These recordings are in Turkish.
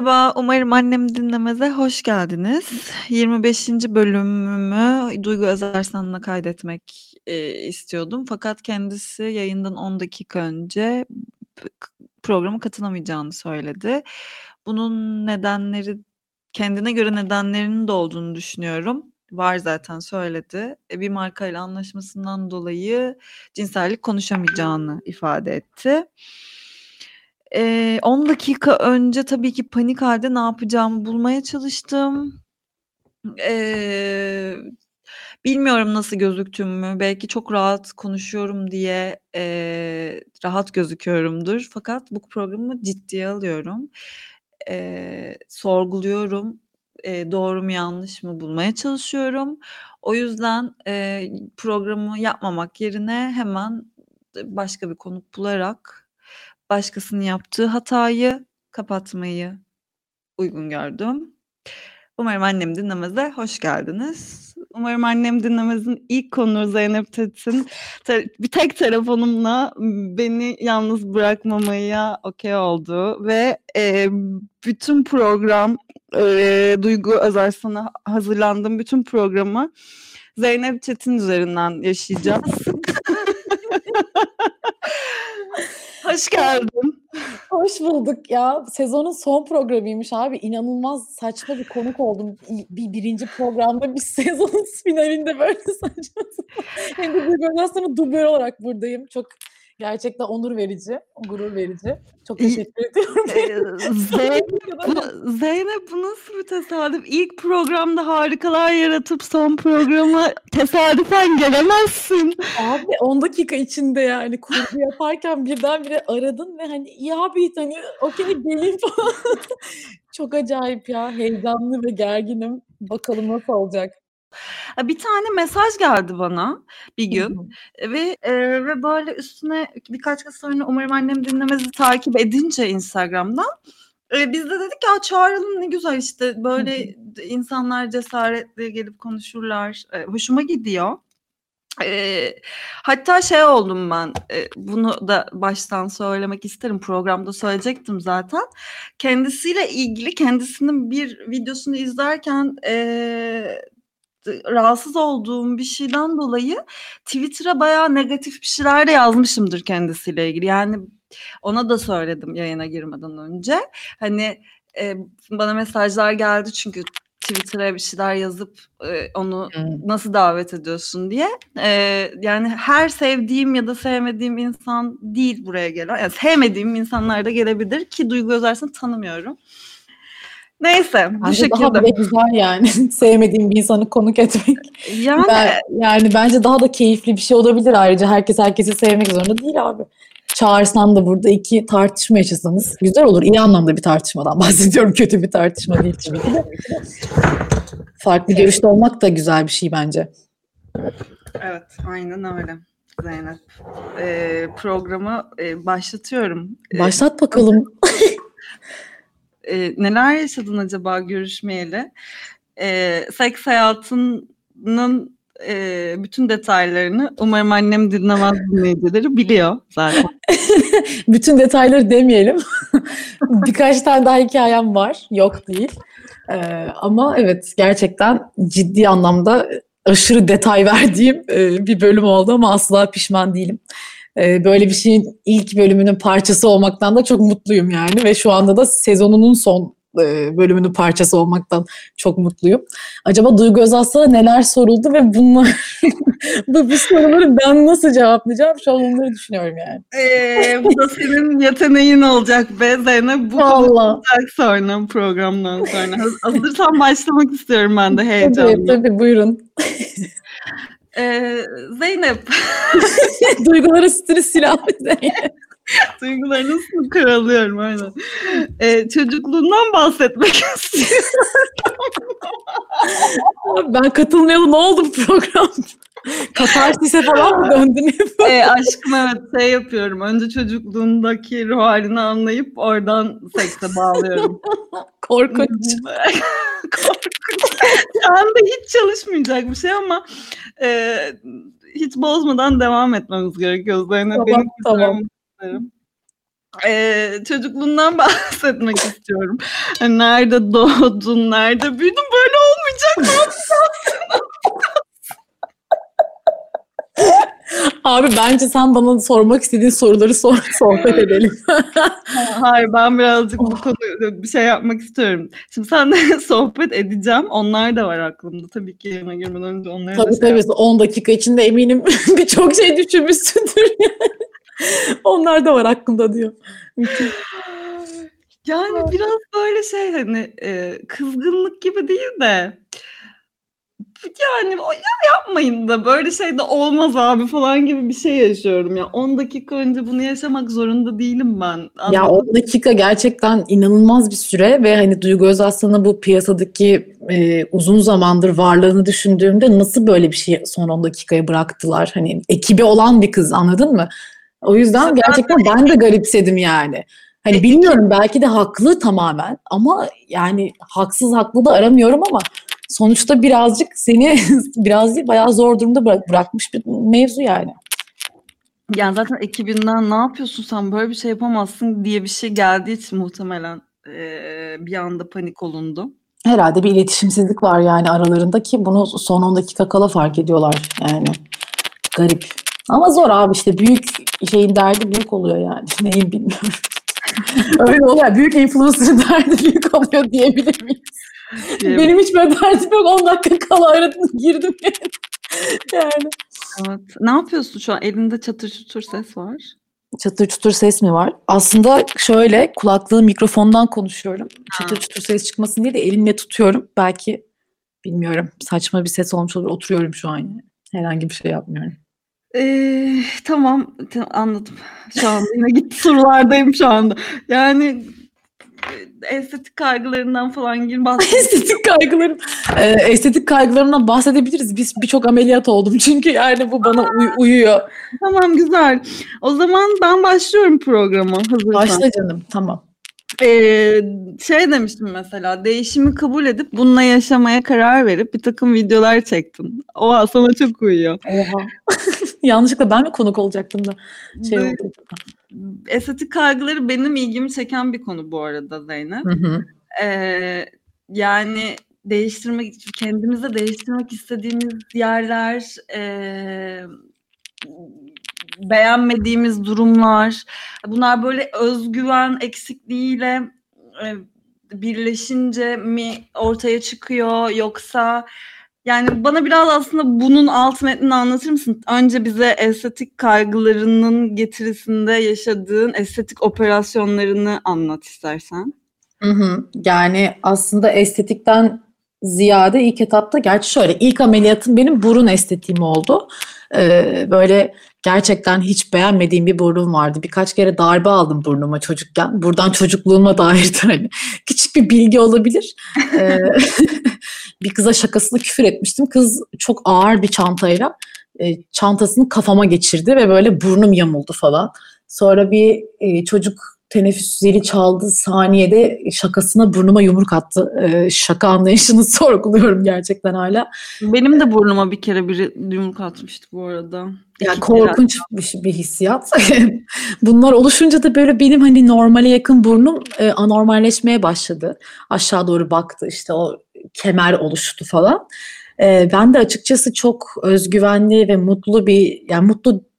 Merhaba, umarım annem dinlemeze hoş geldiniz. 25. bölümümü Duygu Özersan'la kaydetmek, eee, istiyordum fakat kendisi yayından 10 dakika önce programa katılamayacağını söyledi. Bunun nedenleri kendine göre nedenlerinin de olduğunu düşünüyorum. Var zaten söyledi. E, bir markayla anlaşmasından dolayı cinsellik konuşamayacağını ifade etti. Eee, 10 dakika önce tabii ki panik hâlde ne yapacağımı bulmaya çalıştım. Eee, bilmiyorum nasıl gözüktüğümü. Belki çok rahat konuşuyorum diye, eee, rahat gözüküyorumdur fakat bu programı ciddiye alıyorum. Eee, sorguluyorum. Eee, doğru mu yanlış mı bulmaya çalışıyorum. O yüzden, eee, programı yapmamak yerine hemen başka bir konuk bularak başkasının yaptığı hatayı kapatmayı uygun gördüm. Umarım annem dinlemeze hoş geldiniz. Umarım annem dinlemezin ilk konuğu Zeynep Tetin te bir tek telefonumla beni yalnız bırakmamaya okay oldu ve, eee, bütün program, eee, Duygu Özarsan'a hazırlandığım bütün programı Zeynep Çetin üzerinden yaşayacağız. Hoş geldin. Hoş bulduk ya. Sezonun son programıymış abi. İnanılmaz saçma bir konuk oldum. bir birinci programda bir sezonun finalinde böyle saçma Hem de Özarsan'ın dublör olarak buradayım. Çok Gerçekten onur verici, gurur verici. Çok teşekkür ediyorum. Zeynep, bu, Zeynep bu nasıl bir tesadüf? İlk programda harikalar yaratıp son programa tesadüfen gelemezsin. Abi 10 dakika içinde yani kurgu yaparken birdenbire aradın ve hani ya abi hani okey geleyim falan. Çok acayip ya. Heyecanlı ve gerginim. Bakalım nasıl olacak. Bir tane mesaj geldi bana bir gün ve, eee, ve böyle üstüne birkaç gün sonra umarım annem dinlemezi takip edince Instagram'dan, eee, biz de dedik ya çağıralım ne güzel işte böyle insanlar cesaretle gelip konuşurlar. Eee, hoşuma gidiyor. Eee, hatta şey oldum ben, eee, bunu da baştan söylemek isterim, programda söyleyecektim zaten. Kendisiyle ilgili kendisinin bir videosunu izlerken, eee rahatsız olduğum bir şeyden dolayı Twitter'a bayağı negatif bir şeyler de yazmışımdır kendisiyle ilgili. Yani ona da söyledim yayına girmeden önce. Hani, eee, bana mesajlar geldi çünkü Twitter'a bir şeyler yazıp, eee, onu Hımm. nasıl davet ediyorsun diye. Eee, yani her sevdiğim ya da sevmediğim insan değil buraya gelen. Yani sevmediğim insanlar da gelebilir ki Duygu Özarsan'ı tanımıyorum. Neyse bu Bence şekilde. daha bile güzel yani sevmediğim bir insanı konuk etmek. Yani Ben yani bence daha da keyifli bir şey olabilir ayrıca herkes herkesi sevmek zorunda değil abi. Çağırsan da burada iki tartışma yaşasanız güzel olur. İyi anlamda bir tartışmadan bahsediyorum. Kötü bir tartışma değil tabii ki de. Farklı görüşte olmak da güzel bir şey bence. Evet, aynen öyle Zeynep. Eee, programı, eee, başlatıyorum. Eee, Başlat bakalım. Eee, neler yaşadın acaba görüşmeyeli? Eee, seks hayatının, eee, bütün detaylarını umarım annem dinlemez dinleyicileri biliyor zaten. Bütün detayları demeyelim. Birkaç tane daha hikâyem var. Yok değil. Eee, ama evet gerçekten ciddi anlamda aşırı detay verdiğim, eee, bir bölüm oldu ama asla pişman değilim. Eee, böyle bir şeyin ilk bölümünün parçası olmaktan da çok mutluyum yani ve şu anda da sezonunun son, eee, bölümünün parçası olmaktan çok mutluyum. Acaba Duygu Özaslan'a neler soruldu ve bunlar bu bu soruları ben nasıl cevaplayacağım? Şu an onları düşünüyorum yani. Eee, bu da senin yeteneğin olacak be Zeynep. Bu konuşulacak sonra programdan sonra. Haz hazırsan başlamak istiyorum ben de Tabii, heyecanla. tabii buyurun. Eee, Zeynep. Duyguları stres silahı Zeynep. Duygularını nasıl karalıyorum aynen. Eee, çocukluğundan bahsetmek istiyorum. Ben katılmayalı ne oldu bu program? Katarsis'e falan mı döndün? Eee, aşkım evet şey yapıyorum. Önce çocukluğundaki ruh hâlini anlayıp oradan sekse bağlıyorum. Korkunç. Korkunç. Şu anda hiç çalışmayacak bir şey ama, eee, hiç bozmadan devam etmemiz gerekiyor Zeynep. Tamam, Beni tamam. isterim. Ee, çocukluğundan bahsetmek istiyorum. Nerede doğdun, nerede büyüdün böyle olmayacak. Abi bence sen bana sormak istediğin soruları sor, sohbet edelim. Hayır ben birazcık bu konuda bir şey yapmak istiyorum. Şimdi sen de sohbet edeceğim. Onlar da var aklımda. Tabii ki yerine girmeden önce onları tabii da tabii 10 dakika içinde eminim birçok şey düşünmüşsündür. Onlar da var aklımda diyor. Yani biraz böyle şey hani e, kızgınlık gibi değil de yani o ya yapmayın da böyle şey de olmaz abi falan gibi bir şey yaşıyorum ya. 10 dakika önce bunu yaşamak zorunda değilim ben. Ya 10 dakika gerçekten inanılmaz bir süre ve hani Duygu Özaslan'ı bu piyasadaki e, uzun zamandır varlığını düşündüğümde nasıl böyle bir şey son 10 dakikaya bıraktılar? Hani ekibi olan bir kız anladın mı? O yüzden gerçekten ben de garipsedim yani. Hani bilmiyorum belki de haklı tamamen ama yani haksız haklı da aramıyorum ama sonuçta birazcık seni biraz değil bayağı zor durumda bırakmış bir mevzu yani. Yani zaten ekibinden ne yapıyorsun sen böyle bir şey yapamazsın diye bir şey geldiği için muhtemelen e, bir anda panik olundu. Herhalde bir iletişimsizlik var yani aralarında ki bunu son 10 dakika kala fark ediyorlar yani. Garip. Ama zor abi işte büyük şeyin derdi büyük oluyor yani. Neyim bilmiyorum. Öyle oluyor. Büyük influencer'ın derdi büyük oluyor diyebilir miyiz? Benim hiç böyle derdim yok. 10 dakika kala aradım girdim yani. Evet. Ne yapıyorsun şu an? Elinde çatır çutur ses var. Çatır çutur ses mi var? Aslında şöyle kulaklığım mikrofondan konuşuyorum. Çatır ha. çutur ses çıkmasın diye de elimle tutuyorum. Belki bilmiyorum saçma bir ses olmuş olur. Oturuyorum şu an. Herhangi bir şey yapmıyorum. Ee, tamam anladım. Şu anda yine gitti sorulardayım şu anda. Yani estetik kaygılarından falan gir estetik kaygılarım. Ee, estetik kaygılarımdan bahsedebiliriz. Biz birçok ameliyat oldum çünkü yani bu bana uy- uyuyor. Tamam güzel. O zaman ben başlıyorum programa hazırsan. Başla canım tamam. Ee, şey demiştim mesela değişimi kabul edip bununla yaşamaya karar verip bir takım videolar çektin. Oha sana çok uyuyor. Oha. Yanlışlıkla ben mi konuk olacaktım da şey oldu. Estetik kaygıları benim ilgimi çeken bir konu bu arada Zeynep. Hı hı. Ee, yani değiştirmek, kendimize değiştirmek istediğimiz yerler, e, beğenmediğimiz durumlar, bunlar böyle özgüven eksikliğiyle e, birleşince mi ortaya çıkıyor yoksa yani bana biraz aslında bunun alt metnini anlatır mısın? Önce bize estetik kaygılarının getirisinde yaşadığın estetik operasyonlarını anlat istersen. Hı hı. Yani aslında estetikten ziyade ilk etapta gerçi şöyle ilk ameliyatım benim burun estetiğim oldu. Ee, böyle gerçekten hiç beğenmediğim bir burnum vardı. Birkaç kere darbe aldım burnuma çocukken. Buradan çocukluğuma dair hani küçük bir bilgi olabilir. Bir kıza şakasını küfür etmiştim. Kız çok ağır bir çantayla e, çantasını kafama geçirdi ve böyle burnum yamuldu falan. Sonra bir e, çocuk teneffüs zili çaldı saniyede şakasına burnuma yumruk attı. Ee, şaka anlayışını sorguluyorum gerçekten hala. Benim de burnuma bir kere biri yumruk atmıştı bu arada. Yani korkunç bir, bir hissiyat. Bunlar oluşunca da böyle benim hani normale yakın burnum e, anormalleşmeye başladı. Aşağı doğru baktı işte o kemer oluştu falan. E, ben de açıkçası çok özgüvenli ve mutlu bir yani mutlu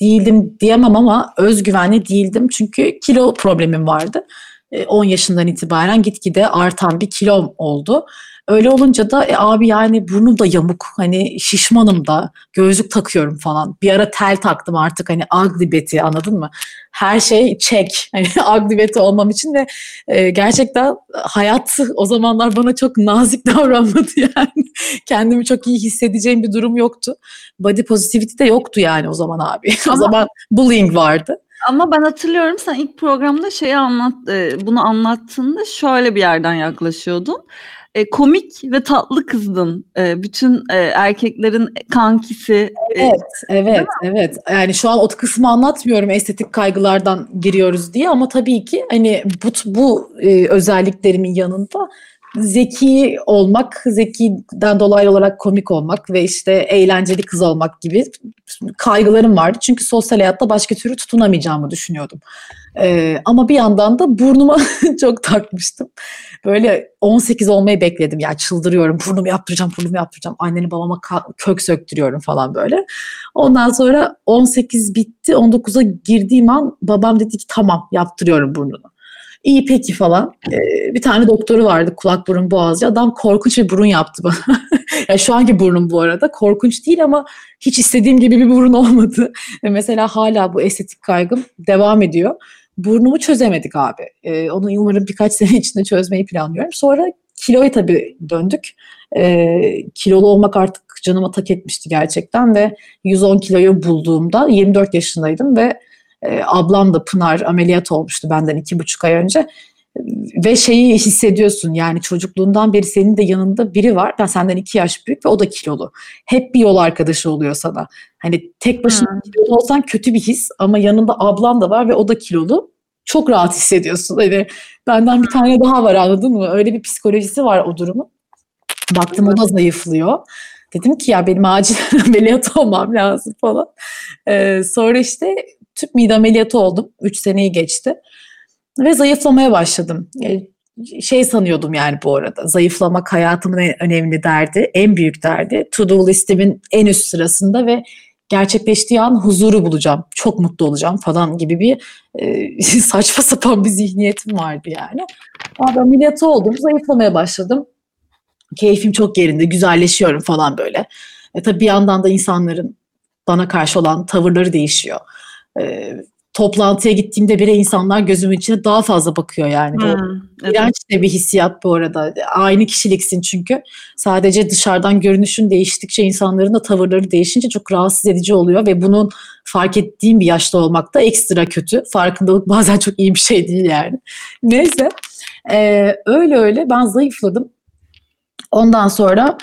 değildim diyemem ama özgüvenli değildim. Çünkü kilo problemim vardı. 10 e, yaşından itibaren gitgide artan bir kilom oldu. Öyle olunca da e, abi yani burnum da yamuk hani şişmanım da gözlük takıyorum falan. Bir ara tel taktım artık hani ugly Betty anladın mı? Her şey çek hani ugly Betty olmam için de e, gerçekten hayat o zamanlar bana çok nazik davranmadı yani. Kendimi çok iyi hissedeceğim bir durum yoktu. Body positivity de yoktu yani o zaman abi. o zaman bullying vardı. Ama ben hatırlıyorum sen ilk programda şeyi anlat, e, bunu anlattığında şöyle bir yerden yaklaşıyordun e, komik ve tatlı kızdın. E, bütün e, erkeklerin kankisi. E, evet, e, evet, evet. Yani şu an o kısmı anlatmıyorum estetik kaygılardan giriyoruz diye ama tabii ki hani bu bu e, özelliklerimin yanında zeki olmak, zekiden dolayı olarak komik olmak ve işte eğlenceli kız olmak gibi kaygılarım vardı. Çünkü sosyal hayatta başka türlü tutunamayacağımı düşünüyordum. Ee, ama bir yandan da burnuma çok takmıştım. Böyle 18 olmayı bekledim. Ya çıldırıyorum. Burnumu yaptıracağım, burnumu yaptıracağım. Anneni babama kök söktürüyorum falan böyle. Ondan sonra 18 bitti. 19'a girdiğim an babam dedi ki tamam yaptırıyorum burnunu. İyi peki falan. Ee, bir tane doktoru vardı kulak burun boğazcı. Adam korkunç bir burun yaptı bana. yani şu anki burnum bu arada korkunç değil ama hiç istediğim gibi bir burun olmadı. Mesela hala bu estetik kaygım devam ediyor. Burnumu çözemedik abi. Ee, onu umarım birkaç sene içinde çözmeyi planlıyorum. Sonra kiloya tabii döndük. Ee, kilolu olmak artık canıma tak etmişti gerçekten ve 110 kiloyu bulduğumda 24 yaşındaydım ve e, ablam da Pınar ameliyat olmuştu benden iki buçuk ay önce ve şeyi hissediyorsun yani çocukluğundan beri senin de yanında biri var. Ben senden iki yaş büyük ve o da kilolu. Hep bir yol arkadaşı oluyor sana. Hani tek başına hmm. kilolu olsan kötü bir his ama yanında ablan da var ve o da kilolu. Çok rahat hissediyorsun. Hani benden bir tane daha var anladın mı? Öyle bir psikolojisi var o durumun. Baktım o da zayıflıyor. Dedim ki ya benim acil ameliyat olmam lazım falan. Ee, sonra işte tüp mide ameliyatı oldum. Üç seneyi geçti. Ve zayıflamaya başladım. E, şey sanıyordum yani bu arada. Zayıflamak hayatımın en önemli derdi, en büyük derdi. To do listimin en üst sırasında ve gerçekleştiği an huzuru bulacağım. Çok mutlu olacağım falan gibi bir e, saçma sapan bir zihniyetim vardı yani. Abi ameliyatı oldum, zayıflamaya başladım. Keyfim çok yerinde, güzelleşiyorum falan böyle. E tabii bir yandan da insanların bana karşı olan tavırları değişiyor e, toplantıya gittiğimde bile insanlar gözümün içine daha fazla bakıyor yani. Hmm, evet. iğrenç de bir hissiyat bu arada. Aynı kişiliksin çünkü. Sadece dışarıdan görünüşün değiştikçe insanların da tavırları değişince çok rahatsız edici oluyor ve bunun fark ettiğim bir yaşta olmak da ekstra kötü. Farkındalık bazen çok iyi bir şey değil yani. Neyse. Ee, öyle öyle ben zayıfladım. Ondan sonra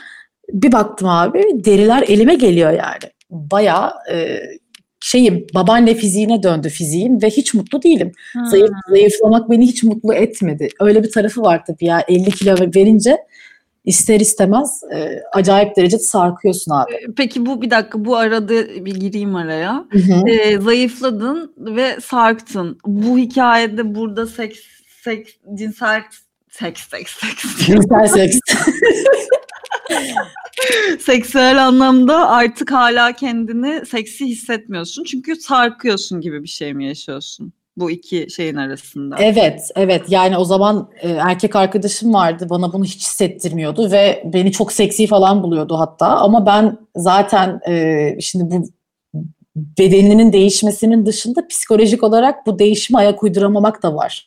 bir baktım abi deriler elime geliyor yani. Bayağı e, şeyim babaanne fiziğine döndü fiziğim ve hiç mutlu değilim. Hmm. Zayıf, zayıflamak beni hiç mutlu etmedi. Öyle bir tarafı var tabii ya 50 kilo verince ister istemez e, acayip derecede sarkıyorsun abi. Peki bu bir dakika bu arada bir gireyim araya. E, zayıfladın ve sarktın. Bu hikayede burada seks, seks cinsel seks seks seks. Cinsel seks. Seksüel anlamda artık hala kendini seksi hissetmiyorsun. Çünkü sarkıyorsun gibi bir şey mi yaşıyorsun? bu iki şeyin arasında. Evet, evet. Yani o zaman e, erkek arkadaşım vardı. Bana bunu hiç hissettirmiyordu ve beni çok seksi falan buluyordu hatta. Ama ben zaten e, şimdi bu bedeninin değişmesinin dışında psikolojik olarak bu değişime ayak uyduramamak da var.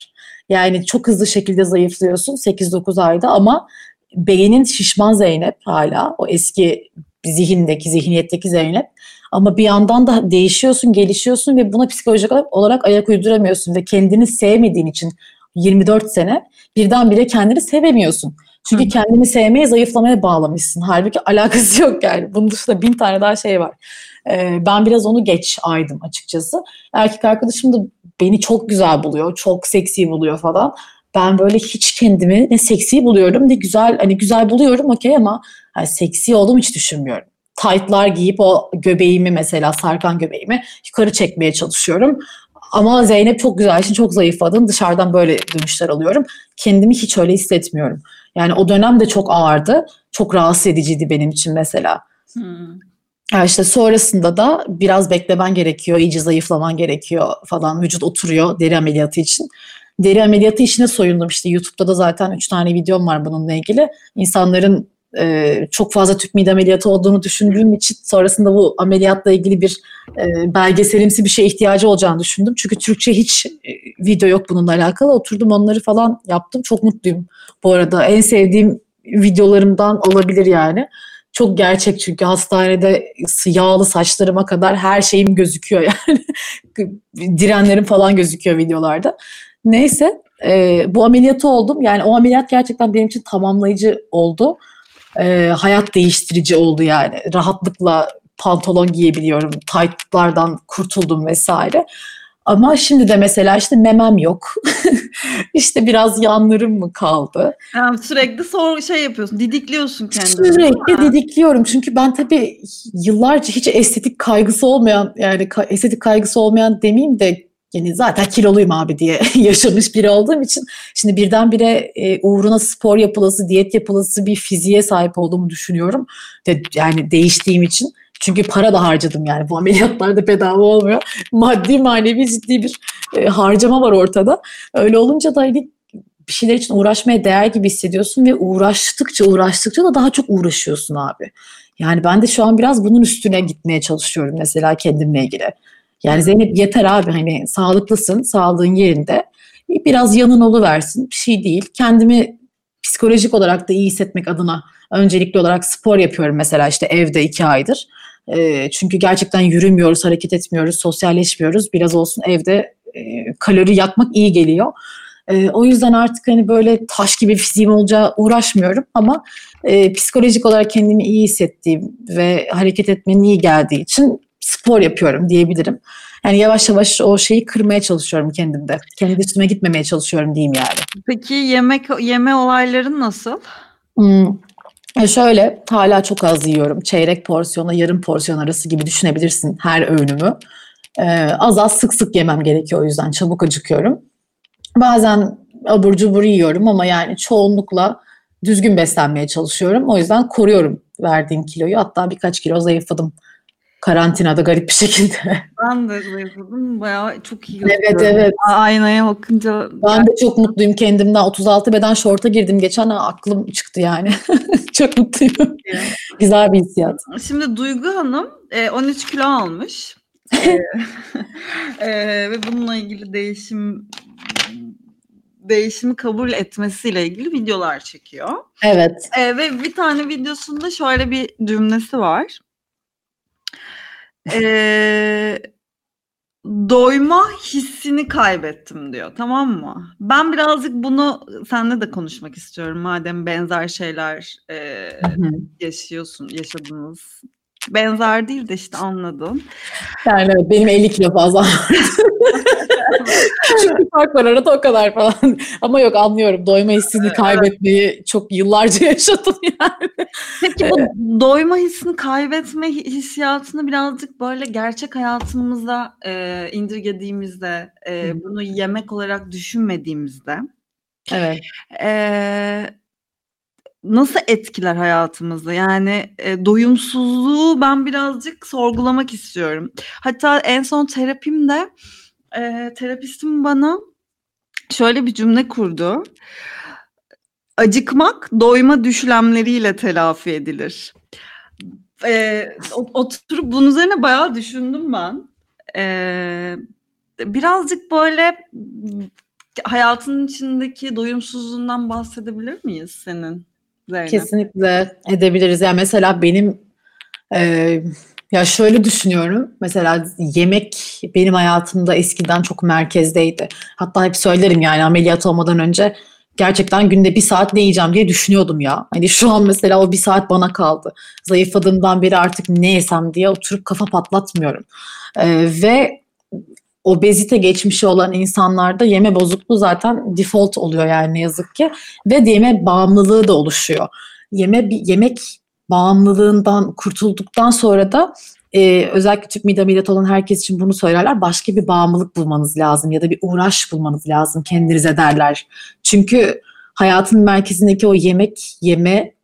Yani çok hızlı şekilde zayıflıyorsun 8-9 ayda ama beynin şişman Zeynep hala o eski zihindeki, zihniyetteki Zeynep. Ama bir yandan da değişiyorsun, gelişiyorsun ve buna psikolojik olarak ayak uyduramıyorsun ve kendini sevmediğin için 24 sene birdenbire kendini sevemiyorsun. Çünkü Hı. kendini sevmeye, zayıflamaya bağlamışsın. Halbuki alakası yok yani. Bunun dışında bin tane daha şey var. Ee, ben biraz onu geç aydım açıkçası. Erkek arkadaşım da beni çok güzel buluyor, çok seksi buluyor falan ben böyle hiç kendimi ne seksi buluyorum ne güzel hani güzel buluyorum okey ama yani seksi olduğumu hiç düşünmüyorum. Taytlar giyip o göbeğimi mesela sarkan göbeğimi yukarı çekmeye çalışıyorum. Ama Zeynep çok güzel, şimdi çok zayıfladın. Dışarıdan böyle dönüşler alıyorum. Kendimi hiç öyle hissetmiyorum. Yani o dönem de çok ağırdı. Çok rahatsız ediciydi benim için mesela. Hmm. Yani işte sonrasında da biraz beklemen gerekiyor, iyice zayıflaman gerekiyor falan. Vücut oturuyor deri ameliyatı için deri ameliyatı işine soyundum. İşte YouTube'da da zaten 3 tane videom var bununla ilgili. İnsanların e, çok fazla tüp mide ameliyatı olduğunu düşündüğüm için sonrasında bu ameliyatla ilgili bir e, belgeselimsi bir şeye ihtiyacı olacağını düşündüm. Çünkü Türkçe hiç e, video yok bununla alakalı. Oturdum onları falan yaptım. Çok mutluyum bu arada. En sevdiğim videolarımdan olabilir yani. Çok gerçek çünkü hastanede yağlı saçlarıma kadar her şeyim gözüküyor yani. Direnlerim falan gözüküyor videolarda. Neyse e, bu ameliyatı oldum. Yani o ameliyat gerçekten benim için tamamlayıcı oldu. E, hayat değiştirici oldu yani. Rahatlıkla pantolon giyebiliyorum. Tight'lardan kurtuldum vesaire. Ama şimdi de mesela işte memem yok. İşte biraz yanlarım mı kaldı? Yani sürekli sor şey yapıyorsun, didikliyorsun kendini. Sürekli didikliyorum. Çünkü ben tabii yıllarca hiç estetik kaygısı olmayan yani estetik kaygısı olmayan demeyeyim de yani zaten kiloluyum abi diye yaşamış biri olduğum için şimdi birdenbire e, uğruna spor yapılası, diyet yapılası bir fiziğe sahip olduğumu düşünüyorum. De, yani değiştiğim için. Çünkü para da harcadım yani bu ameliyatlar da bedava olmuyor. Maddi manevi ciddi bir e, harcama var ortada. Öyle olunca da hani bir şeyler için uğraşmaya değer gibi hissediyorsun ve uğraştıkça uğraştıkça da daha çok uğraşıyorsun abi. Yani ben de şu an biraz bunun üstüne gitmeye çalışıyorum mesela kendimle ilgili. Yani Zeynep yeter abi hani sağlıklısın, sağlığın yerinde. Biraz yanın versin, bir şey değil. Kendimi psikolojik olarak da iyi hissetmek adına öncelikli olarak spor yapıyorum mesela işte evde iki aydır. E, çünkü gerçekten yürümüyoruz, hareket etmiyoruz, sosyalleşmiyoruz. Biraz olsun evde e, kalori yakmak iyi geliyor. E, o yüzden artık hani böyle taş gibi fiziğim olacağı uğraşmıyorum ama e, psikolojik olarak kendimi iyi hissettiğim ve hareket etmenin iyi geldiği için spor yapıyorum diyebilirim. Yani yavaş yavaş o şeyi kırmaya çalışıyorum kendimde. Kendi üstüme gitmemeye çalışıyorum diyeyim yani. Peki yemek yeme olayların nasıl? Hmm. E şöyle hala çok az yiyorum. Çeyrek porsiyona yarım porsiyon arası gibi düşünebilirsin her öğünümü. Ee, az az sık sık yemem gerekiyor o yüzden çabuk acıkıyorum. Bazen abur cubur yiyorum ama yani çoğunlukla düzgün beslenmeye çalışıyorum. O yüzden koruyorum verdiğim kiloyu. Hatta birkaç kilo zayıfladım karantinada garip bir şekilde. Ben de zayıfladım. Bayağı çok iyi Evet evet. Aynaya bakınca. Ben de çok mutluyum kendimden. 36 beden şorta girdim. Geçen aklım çıktı yani. çok mutluyum. Güzel bir hissiyat. Şimdi Duygu Hanım 13 e, kilo almış. e, ve bununla ilgili değişim değişimi kabul etmesiyle ilgili videolar çekiyor. Evet. E, ve bir tane videosunda şöyle bir cümlesi var. Eee, doyma hissini kaybettim diyor, tamam mı? Ben birazcık bunu seninle de konuşmak istiyorum madem benzer şeyler, eee, yaşıyorsun, yaşadınız. Benzer değil de işte anladın. Yani evet, benim 50 kilo fazla Küçük bir fark var arada o kadar falan. Ama yok anlıyorum. Doyma hissini kaybetmeyi çok yıllarca yaşadım yani. Peki bu doyma hissini kaybetme hissiyatını birazcık böyle gerçek hayatımıza e, indirgediğimizde, e, bunu yemek olarak düşünmediğimizde Evet. E, nasıl etkiler hayatımızı? Yani e, doyumsuzluğu ben birazcık sorgulamak istiyorum. Hatta en son terapimde e, terapistim bana şöyle bir cümle kurdu. Acıkmak doyma düşlemleriyle telafi edilir. E, oturup bunun üzerine bayağı düşündüm ben. E, birazcık böyle hayatının içindeki doyumsuzluğundan bahsedebilir miyiz senin? Zeynep? Kesinlikle edebiliriz. Yani mesela benim e, ya şöyle düşünüyorum. Mesela yemek benim hayatımda eskiden çok merkezdeydi. Hatta hep söylerim yani ameliyat olmadan önce gerçekten günde bir saat ne yiyeceğim diye düşünüyordum ya. Hani şu an mesela o bir saat bana kaldı. Zayıfladığımdan beri artık ne yesem diye oturup kafa patlatmıyorum. Ee, ve obezite geçmişi olan insanlarda yeme bozukluğu zaten default oluyor yani ne yazık ki. Ve yeme bağımlılığı da oluşuyor. Yeme yemek bağımlılığından kurtulduktan sonra da e, özellikle tüp mide ameliyatı olan herkes için bunu söylerler. Başka bir bağımlılık bulmanız lazım ya da bir uğraş bulmanız lazım kendinize derler. Çünkü hayatın merkezindeki o yemek yemeye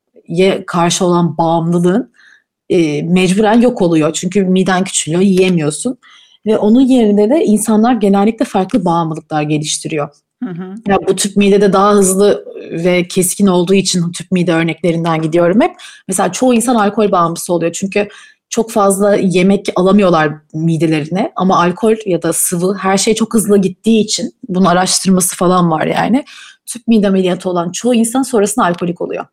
karşı olan bağımlılığın e, mecburen yok oluyor. Çünkü miden küçülüyor, yiyemiyorsun. Ve onun yerine de insanlar genellikle farklı bağımlılıklar geliştiriyor. Hı hı. Ya bu tüp midede daha hızlı ve keskin olduğu için tüp mide örneklerinden gidiyorum hep. Mesela çoğu insan alkol bağımlısı oluyor çünkü çok fazla yemek alamıyorlar midelerine ama alkol ya da sıvı her şey çok hızlı gittiği için bunun araştırması falan var yani. Tüp mide ameliyatı olan çoğu insan sonrasında alkolik oluyor.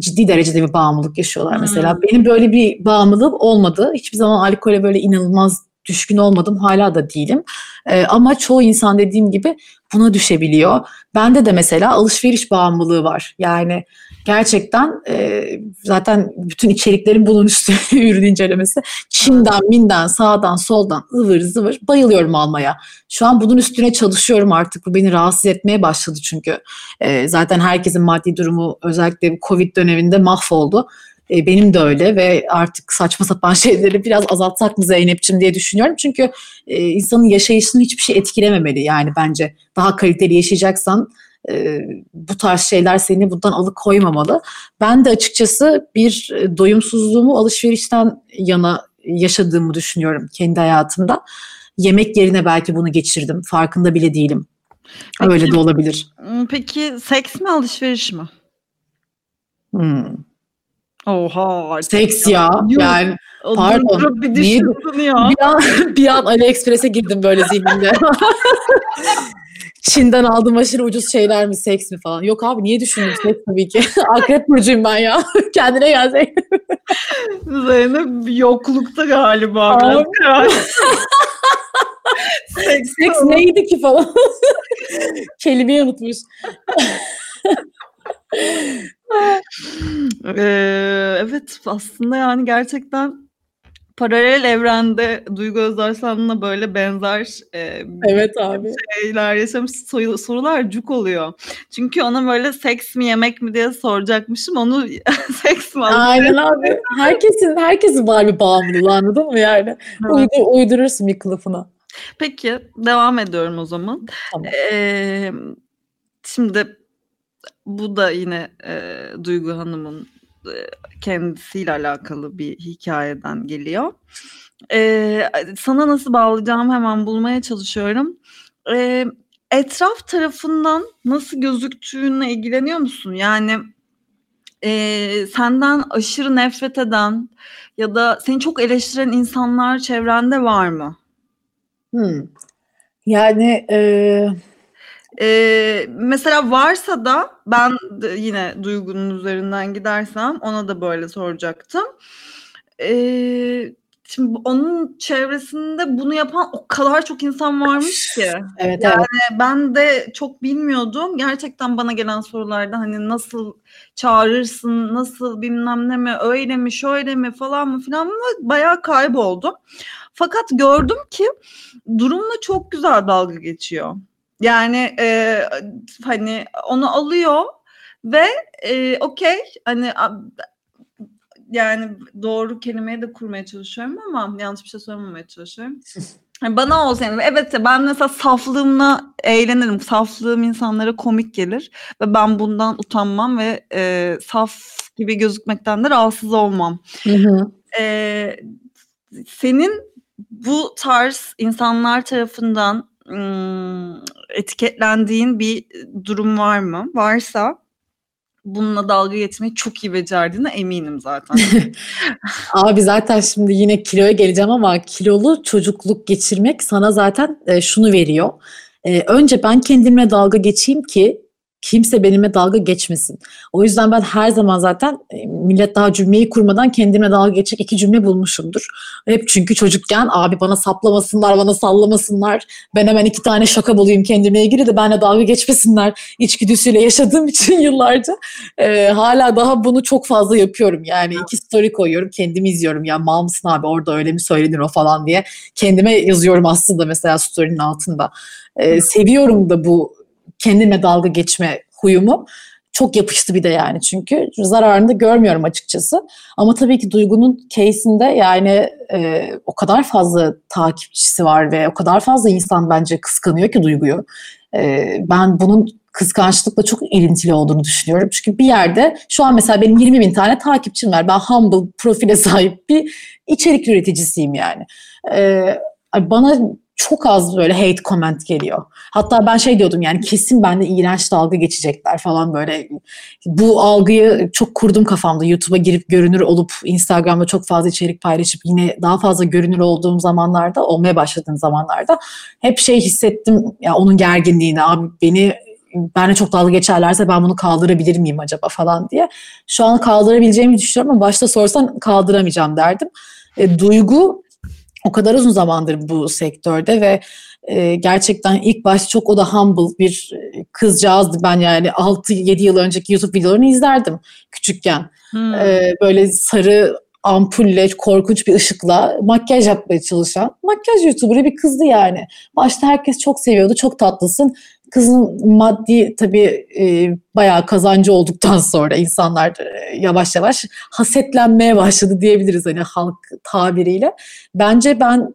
Ciddi derecede bir bağımlılık yaşıyorlar mesela. Hmm. Benim böyle bir bağımlılığım olmadı. Hiçbir zaman alkole böyle inanılmaz düşkün olmadım hala da değilim. E, ama çoğu insan dediğim gibi buna düşebiliyor. Bende de mesela alışveriş bağımlılığı var. Yani gerçekten e, zaten bütün içeriklerin bunun üstüne ürün incelemesi. Çin'den, Min'den, sağdan, soldan ıvır zıvır bayılıyorum almaya. Şu an bunun üstüne çalışıyorum artık. Bu beni rahatsız etmeye başladı çünkü. E, zaten herkesin maddi durumu özellikle Covid döneminde mahvoldu E, benim de öyle ve artık saçma sapan şeyleri biraz azaltsak mı Zeynep'ciğim diye düşünüyorum. Çünkü e, insanın yaşayışını hiçbir şey etkilememeli yani bence. Daha kaliteli yaşayacaksan e, bu tarz şeyler seni bundan alıkoymamalı. Ben de açıkçası bir e, doyumsuzluğumu alışverişten yana yaşadığımı düşünüyorum kendi hayatımda. Yemek yerine belki bunu geçirdim. Farkında bile değilim. Peki, Öyle de olabilir. Peki seks mi alışveriş mi? Hmm. Oha. Seks ya. Yok. Yani pardon. Bir, niye, ya. bir an, bir an AliExpress'e girdim böyle zihnimde. Çin'den aldığım aşırı ucuz şeyler mi seks mi falan. Yok abi niye düşündüm seks tabii ki. Akrep burcuyum ben ya. Kendine gel Zeynep. Zeynep yoklukta galiba. seks, seks neydi ki falan. Kelimeyi unutmuş. Ee, evet aslında yani gerçekten paralel evrende Duygu Özarsan'la böyle benzer e, evet abi. şeyler yaşamış sorular cuk oluyor. Çünkü ona böyle seks mi yemek mi diye soracakmışım. Onu seks mi Aynen abi. Herkesin herkesin var bir bağımlılığı anladın mı yani? Evet. Uydur, uydurursun bir kılıfına. Peki devam ediyorum o zaman. Tamam. Ee, şimdi bu da yine e, Duygu Hanım'ın kendisiyle alakalı bir hikayeden geliyor. Ee, sana nasıl bağlayacağım hemen bulmaya çalışıyorum. Ee, etraf tarafından nasıl gözüktüğünle ilgileniyor musun? Yani e, senden aşırı nefret eden ya da seni çok eleştiren insanlar çevrende var mı? Hmm. Yani e, ee, mesela varsa da ben de yine duygunun üzerinden gidersem ona da böyle soracaktım. Ee, şimdi onun çevresinde bunu yapan o kadar çok insan varmış ki. evet, yani evet. ben de çok bilmiyordum. Gerçekten bana gelen sorularda hani nasıl çağırırsın, nasıl bilmem ne mi, öyle mi, şöyle mi falan mı filan mı bayağı kayboldum. Fakat gördüm ki durumla çok güzel dalga geçiyor. Yani e, hani onu alıyor ve e, okey hani yani doğru kelimeyi de kurmaya çalışıyorum ama yanlış bir şey söylememeye çalışıyorum. Yani bana olsa yani evet ben mesela saflığımla eğlenirim. Saflığım insanlara komik gelir ve ben bundan utanmam ve e, saf gibi gözükmekten de rahatsız olmam. Hı hı. E, senin bu tarz insanlar tarafından etiketlendiğin bir durum var mı? Varsa bununla dalga geçmeyi çok iyi becerdiğine eminim zaten. Abi zaten şimdi yine kiloya geleceğim ama kilolu çocukluk geçirmek sana zaten e, şunu veriyor. E, önce ben kendimle dalga geçeyim ki kimse benimle dalga geçmesin. O yüzden ben her zaman zaten e, millet daha cümleyi kurmadan kendime dalga geçecek iki cümle bulmuşumdur. Hep çünkü çocukken abi bana saplamasınlar, bana sallamasınlar. Ben hemen iki tane şaka bulayım kendime ilgili de benimle dalga geçmesinler. İçgüdüsüyle yaşadığım için yıllarca. Ee, hala daha bunu çok fazla yapıyorum. Yani iki story koyuyorum, kendimi izliyorum. Ya mal mısın abi orada öyle mi söylenir o falan diye. Kendime yazıyorum aslında mesela story'nin altında. Ee, seviyorum da bu kendime dalga geçme huyumu çok yapıştı bir de yani çünkü zararını da görmüyorum açıkçası. Ama tabii ki Duygu'nun case'inde yani e, o kadar fazla takipçisi var ve o kadar fazla insan bence kıskanıyor ki Duygu'yu. E, ben bunun kıskançlıkla çok ilintili olduğunu düşünüyorum. Çünkü bir yerde şu an mesela benim 20 bin tane takipçim var. Ben humble profile sahip bir içerik üreticisiyim yani. E, bana çok az böyle hate comment geliyor. Hatta ben şey diyordum yani kesin bende iğrenç dalga geçecekler falan böyle. Bu algıyı çok kurdum kafamda. YouTube'a girip görünür olup Instagram'da çok fazla içerik paylaşıp yine daha fazla görünür olduğum zamanlarda, olmaya başladığım zamanlarda hep şey hissettim ya onun gerginliğini abi beni benle çok dalga geçerlerse ben bunu kaldırabilir miyim acaba falan diye. Şu an kaldırabileceğimi düşünüyorum ama başta sorsan kaldıramayacağım derdim. E, duygu o kadar uzun zamandır bu sektörde ve e, gerçekten ilk başta çok o da humble bir e, kızcağızdı. Ben yani 6-7 yıl önceki YouTube videolarını izlerdim küçükken. Hmm. E, böyle sarı ampulle, korkunç bir ışıkla makyaj yapmaya çalışan makyaj YouTuber'ı bir kızdı yani. Başta herkes çok seviyordu, çok tatlısın. Kızın maddi tabii e, bayağı kazancı olduktan sonra insanlar e, yavaş yavaş hasetlenmeye başladı diyebiliriz hani halk tabiriyle. Bence ben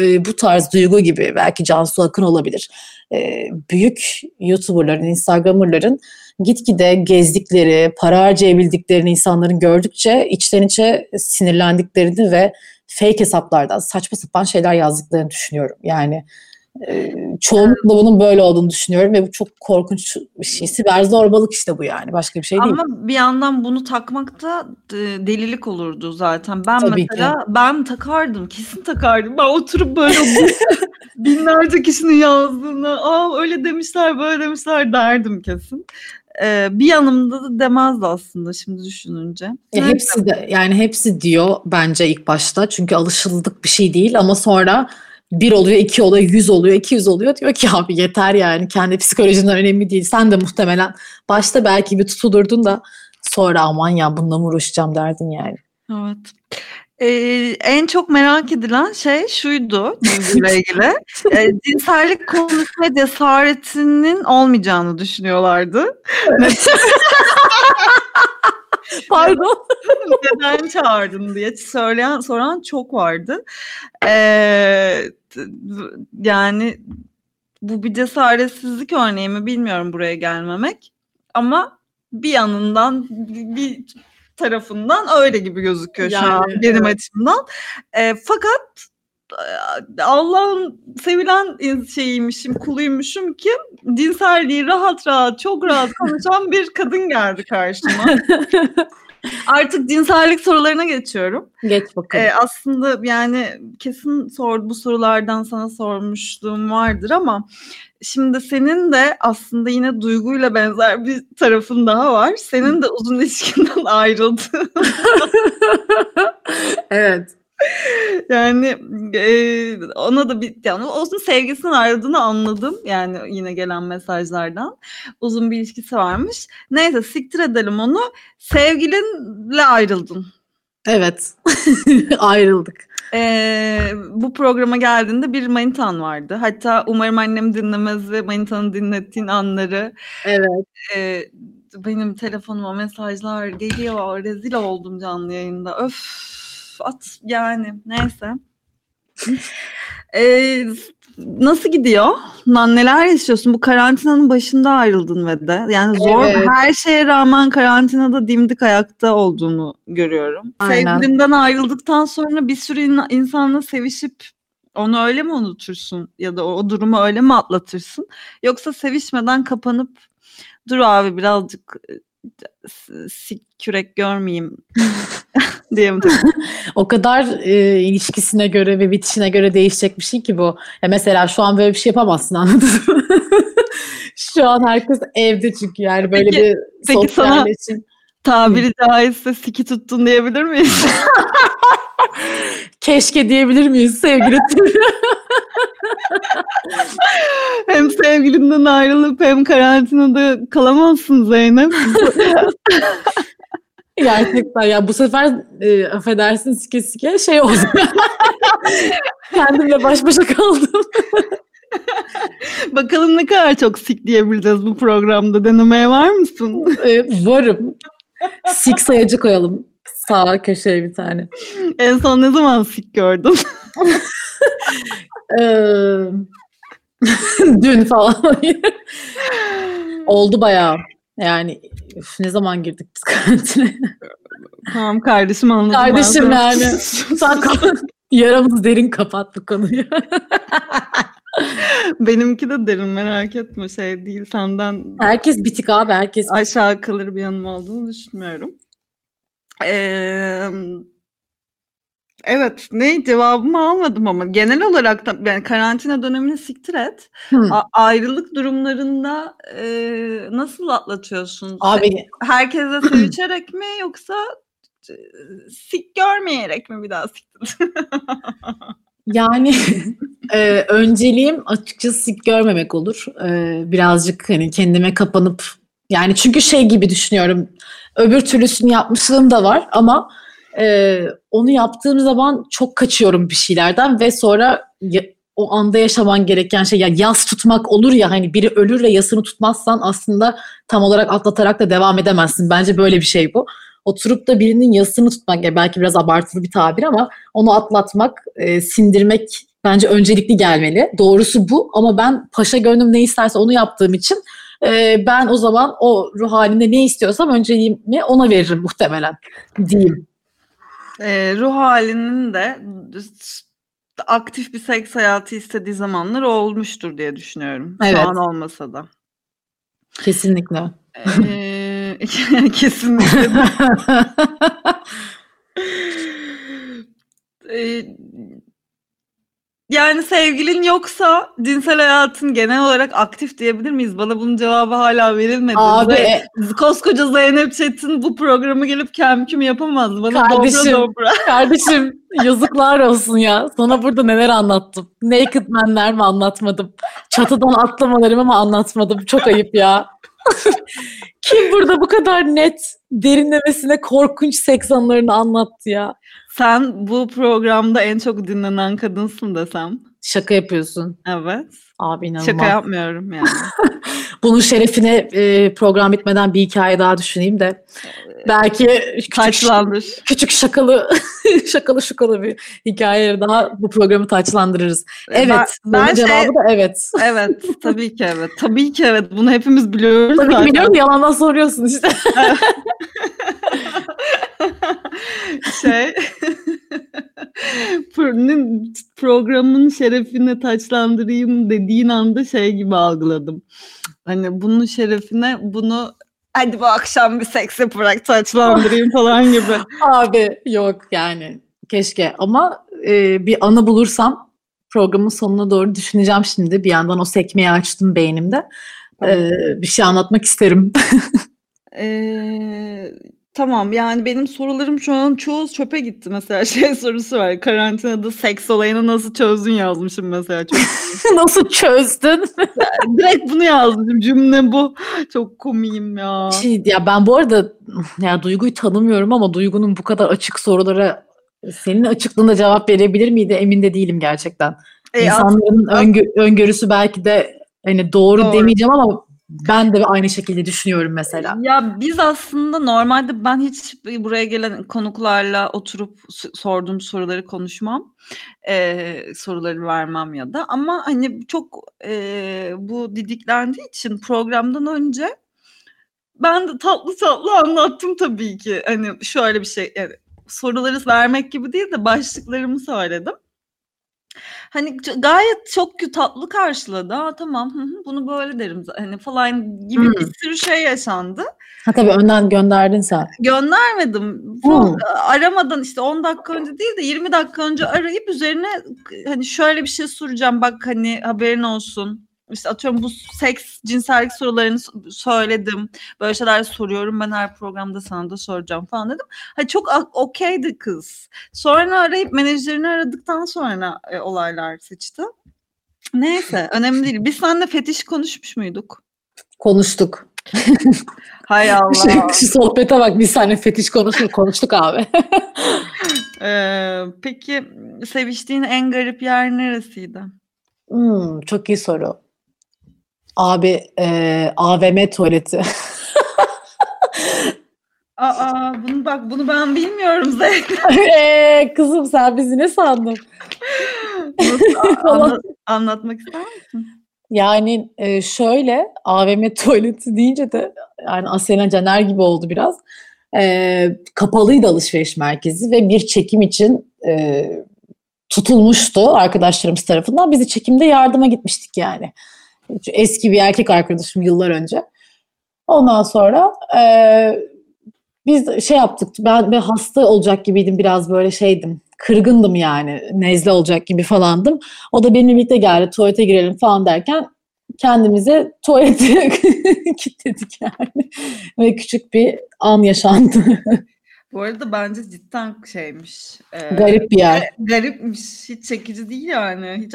e, bu tarz duygu gibi belki Cansu Akın olabilir. E, büyük YouTuber'ların, Instagram'ların gitgide gezdikleri, para harcayabildiklerini insanların gördükçe içten içe sinirlendiklerini ve fake hesaplardan saçma sapan şeyler yazdıklarını düşünüyorum. Yani e, çoğunlukla bunun böyle olduğunu düşünüyorum ve bu çok korkunç bir şey. Siber zorbalık işte bu yani. Başka bir şey değil. Ama bir yandan bunu takmak da e, delilik olurdu zaten. Ben Tabii mesela ki. ben takardım. Kesin takardım. Ben oturup böyle binlerce kişinin yazdığını aa öyle demişler böyle demişler derdim kesin. Ee, bir yanımda da demezdi aslında şimdi düşününce. Ya hepsi de yani hepsi diyor bence ilk başta çünkü alışıldık bir şey değil ama sonra bir oluyor, iki oluyor, yüz oluyor, iki yüz oluyor. Diyor ki abi yeter yani kendi psikolojinden önemli değil. Sen de muhtemelen başta belki bir tutulurdun da sonra aman ya bununla mı uğraşacağım derdin yani. Evet. Ee, en çok merak edilen şey şuydu ile ilgili. ee, cinsellik konusunda cesaretinin olmayacağını düşünüyorlardı. Pardon. Neden çağırdın diye söyleyen soran çok vardı. Ee, yani bu bir cesaretsizlik örneği mi bilmiyorum buraya gelmemek. Ama bir yanından bir tarafından öyle gibi gözüküyor yani, şu an benim evet. açımdan. E, fakat Allah'ın sevilen şeyiymişim, kuluymuşum ki cinselliği rahat rahat, çok rahat konuşan bir kadın geldi karşıma. Artık cinsellik sorularına geçiyorum. Geç bakalım. Ee, aslında yani kesin sor, bu sorulardan sana sormuşluğum vardır ama şimdi senin de aslında yine duyguyla benzer bir tarafın daha var. Senin de uzun ilişkinden ayrıldın. evet. Yani e, ona da bir yani olsun sevgisinden ayrıldığını anladım. Yani yine gelen mesajlardan. Uzun bir ilişkisi varmış. Neyse siktir edelim onu. Sevgilinle ayrıldın. Evet. Ayrıldık. Ee, bu programa geldiğinde bir manitan vardı. Hatta umarım annem dinlemez ve manitanın dinlettiğin anları. Evet. E, benim telefonuma mesajlar geliyor. Rezil oldum canlı yayında. Öf at yani neyse. ee, nasıl gidiyor? Lan neler yaşıyorsun? Bu karantinanın başında ayrıldın ve de. Yani zor evet. her şeye rağmen karantinada dimdik ayakta olduğunu görüyorum. Aynen. Ayrıldıktan sonra bir sürü in- insanla sevişip onu öyle mi unutursun ya da o, o durumu öyle mi atlatırsın? Yoksa sevişmeden kapanıp dur abi birazcık kürek görmeyeyim diyeyim. o kadar e, ilişkisine göre ve bitişine göre değişecek bir şey ki bu. Ya mesela şu an böyle bir şey yapamazsın anladın mı? şu an herkes evde çünkü yani böyle peki, bir peki sana tabiri caizse siki tuttun diyebilir miyiz? Keşke diyebilir miyiz sevgili hem sevgilinden ayrılıp hem karantinada kalamazsın Zeynep. Gerçekten ya bu sefer e, affedersin sike sike şey oldu. Kendimle baş başa kaldım. Bakalım ne kadar çok sik diyebileceğiz bu programda. Denemeye var mısın? E, varım. Sik sayacı koyalım. Sağ köşeye bir tane. En son ne zaman sik gördün? Dün falan. Oldu bayağı. Yani üf, ne zaman girdik biz karantinaya? Tamam kardeşim anladım. Kardeşim yani. Sen yaramız derin kapat bu konuyu. Benimki de derin merak etme şey değil senden. Herkes bitik abi herkes. Aşağı kalır bir yanım olduğunu düşünmüyorum. Ee, Evet, ne cevabımı almadım ama genel olarak da yani karantina dönemini siktir et. A- ayrılık durumlarında e, nasıl atlatıyorsun? Abi herkese sevişerek mi yoksa sik görmeyerek mi bir daha siktir? yani e, önceliğim açıkçası sik görmemek olur. E, birazcık hani kendime kapanıp yani çünkü şey gibi düşünüyorum. Öbür türlüsünü yapmışlığım da var ama e, onu yaptığım zaman çok kaçıyorum bir şeylerden ve sonra ya, o anda yaşaman gereken şey ya yas tutmak olur ya hani biri ölür ve yasını tutmazsan aslında tam olarak atlatarak da devam edemezsin. Bence böyle bir şey bu. Oturup da birinin yasını tutmak ya belki biraz abartılı bir tabir ama onu atlatmak, e, sindirmek bence öncelikli gelmeli. Doğrusu bu ama ben paşa gönlüm ne isterse onu yaptığım için e, ben o zaman o ruh halinde ne istiyorsam önceliğimi ona veririm muhtemelen diyeyim. E, ruh halinin de aktif bir seks hayatı istediği zamanlar olmuştur diye düşünüyorum. Evet. Şu an olmasa da. Kesinlikle. Ee, kesinlikle. ee, yani sevgilin yoksa cinsel hayatın genel olarak aktif diyebilir miyiz? Bana bunun cevabı hala verilmedi. Abi. Ve koskoca Zeynep Çetin bu programı gelip kemküm yapamaz. Bana kardeşim, dobra dobra. Kardeşim yazıklar olsun ya. Sana burada neler anlattım. Naked Man'ler mi anlatmadım. Çatıdan atlamalarımı mı anlatmadım. Çok ayıp ya. Kim burada bu kadar net derinlemesine korkunç seks anlarını anlattı ya? Sen bu programda en çok dinlenen kadınsın desem. Şaka yapıyorsun. Evet. Abi inanılmaz. Şaka yapmıyorum yani. Bunun şerefine e, program bitmeden bir hikaye daha düşüneyim de. Belki küçük, küçük şakalı şakalı şakalı bir hikaye daha bu programı taçlandırırız. Evet. Ben, ben cevabı şey, da evet. Evet. Tabii ki evet. Tabii ki evet. Bunu hepimiz biliyoruz. Tabii zaten. biliyorum. Yalandan soruyorsun işte. şey programın şerefine taçlandırayım dediğin anda şey gibi algıladım. Hani bunun şerefine bunu hadi bu akşam bir seks yaparak taçlandırayım falan gibi. Abi yok yani keşke ama e, bir anı bulursam programın sonuna doğru düşüneceğim şimdi. Bir yandan o sekmeyi açtım beynimde. Ee, bir şey anlatmak isterim. ee, Tamam, yani benim sorularım şu an çoğu çöpe gitti. Mesela şey sorusu var, karantinada seks olayını nasıl çözdün yazmışım mesela. Çok Nasıl çözdün? Direkt bunu yazdım. Cümle bu. Çok komiyim ya. Şey, ya ben bu arada ya Duygu'yu tanımıyorum ama Duygu'nun bu kadar açık sorulara senin açıklığında cevap verebilir miydi emin de değilim gerçekten. E, İnsanların aslında, öngö- öngörüsü belki de hani doğru, doğru demeyeceğim ama ben de aynı şekilde düşünüyorum mesela. Ya biz aslında normalde ben hiç buraya gelen konuklarla oturup sorduğum soruları konuşmam. Ee, soruları vermem ya da ama hani çok e, bu didiklendiği için programdan önce ben de tatlı tatlı anlattım tabii ki. Hani şöyle bir şey yani soruları vermek gibi değil de başlıklarımı söyledim. Hani gayet çok tatlı karşıladı. "A, tamam, hı hı, bunu böyle derim hani falan gibi bir sürü şey yaşandı. Ha, tabii önden gönderdin sen. Göndermedim. Bu aramadan işte 10 dakika önce değil de 20 dakika önce arayıp üzerine hani şöyle bir şey soracağım bak hani haberin olsun işte atıyorum bu seks, cinsellik sorularını söyledim. Böyle şeyler soruyorum. Ben her programda sana da soracağım falan dedim. Ha çok okeydi kız. Sonra arayıp menajerini aradıktan sonra e, olaylar sıçtı. Neyse önemli değil. Biz seninle fetiş konuşmuş muyduk? Konuştuk. Hay Allah. Şu, şu sohbete bak biz seninle fetiş konuştuk, konuştuk abi. ee, peki seviştiğin en garip yer neresiydi? Hmm, çok iyi soru. Abi e, AVM tuvaleti. Aa, bunu bak bunu ben bilmiyorum Zeynep. ee, kızım sen bizi ne sandın? Anlat, anlatmak ister misin? Yani e, şöyle AVM tuvaleti deyince de yani Asena Caner gibi oldu biraz. E, kapalıydı alışveriş merkezi ve bir çekim için e, tutulmuştu arkadaşlarımız tarafından. Bizi çekimde yardıma gitmiştik yani. Eski bir erkek arkadaşım yıllar önce. Ondan sonra e, biz şey yaptık. Ben, ben hasta olacak gibiydim biraz böyle şeydim. Kırgındım yani. Nezle olacak gibi falandım. O da benimle birlikte geldi. Tuvalete girelim falan derken kendimize tuvalete kilitledik yani. Ve küçük bir an yaşandı. Bu arada bence cidden şeymiş. E, Garip bir yer. Garipmiş. Hiç çekici değil yani. Hiç,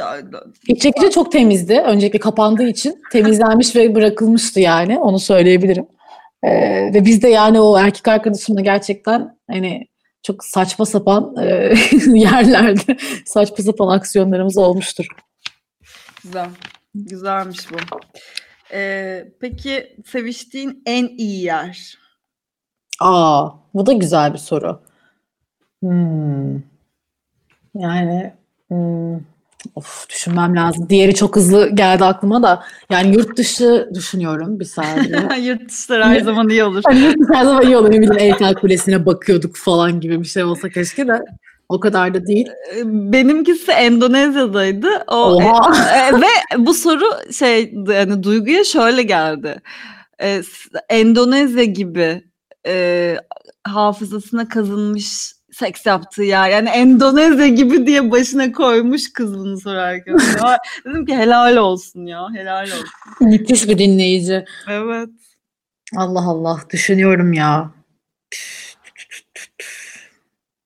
Hiç çekici çok temizdi. Öncelikle kapandığı için temizlenmiş ve bırakılmıştı yani. Onu söyleyebilirim. E, ve biz de yani o erkek arkadaşımla gerçekten hani çok saçma sapan e, yerlerde saçma sapan aksiyonlarımız olmuştur. Güzel. Güzelmiş bu. Ee, peki seviştiğin en iyi yer? Aa, bu da güzel bir soru. Hmm. Yani hmm, of düşünmem lazım. Diğeri çok hızlı geldi aklıma da. Yani yurt dışı düşünüyorum bir saniye. Yurt dışları her zaman iyi olur. Hani yurt dışı her zaman iyi olur. Ne bileyim Eyfel Kulesi'ne bakıyorduk falan gibi bir şey olsa keşke de. O kadar da değil. Ee, Benimkisi Endonezya'daydı. O Oha. e, ve bu soru şey yani duyguya şöyle geldi. S- Endonezya gibi e, hafızasına kazınmış seks yaptığı yer. Yani Endonezya gibi diye başına koymuş kız bunu sorarken. Dedim ki helal olsun ya. Helal olsun. Müthiş bir dinleyici. Evet. Allah Allah düşünüyorum ya.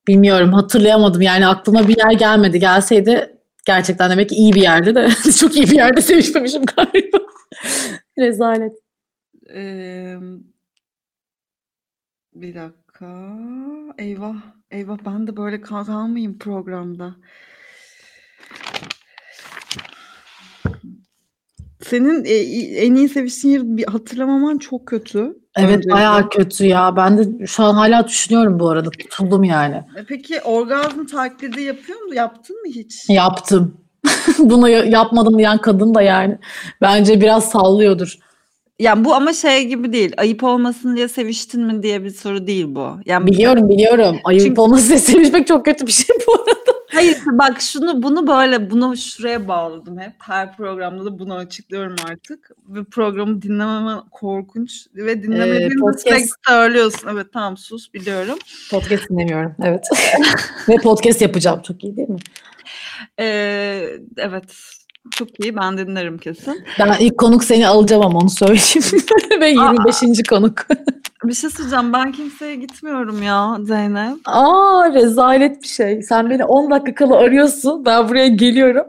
Bilmiyorum hatırlayamadım yani aklıma bir yer gelmedi. Gelseydi gerçekten demek ki iyi bir yerde de çok iyi bir yerde sevişmemişim galiba. Rezalet. Ee, bir dakika. Eyvah. Eyvah ben de böyle kal- kalmayayım programda. Senin e, en iyi seviştiğin yeri bir hatırlamaman çok kötü. Evet Öncelikle. bayağı kötü ya. Ben de şu an hala düşünüyorum bu arada. Tutuldum yani. E, Peki orgazm taklidi yapıyor mu? Yaptın mı hiç? Yaptım. Bunu ya- yapmadım diyen kadın da yani bence biraz sallıyordur. Yani bu ama şey gibi değil. Ayıp olmasın diye seviştin mi diye bir soru değil bu. Yani Biliyorum biliyorum. Ayıp Çünkü- olması sevişmek çok kötü bir şey bu arada. Hayır bak şunu bunu böyle bunu şuraya bağladım hep. Her programda da bunu açıklıyorum artık. Ve programı dinlememen korkunç ve dinlemediğin Ee, podcast- söylüyorsun. Evet tamam sus biliyorum. Podcast dinlemiyorum. Evet. Ve podcast yapacağım. Çok iyi değil mi? Ee, evet çok iyi ben dinlerim kesin. Ben ilk konuk seni alacağım ama onu söyleyeyim. Ve 25. konuk. Bir şey söyleyeceğim ben kimseye gitmiyorum ya Zeynep. Aa rezalet bir şey. Sen beni 10 dakika kala arıyorsun. Ben buraya geliyorum.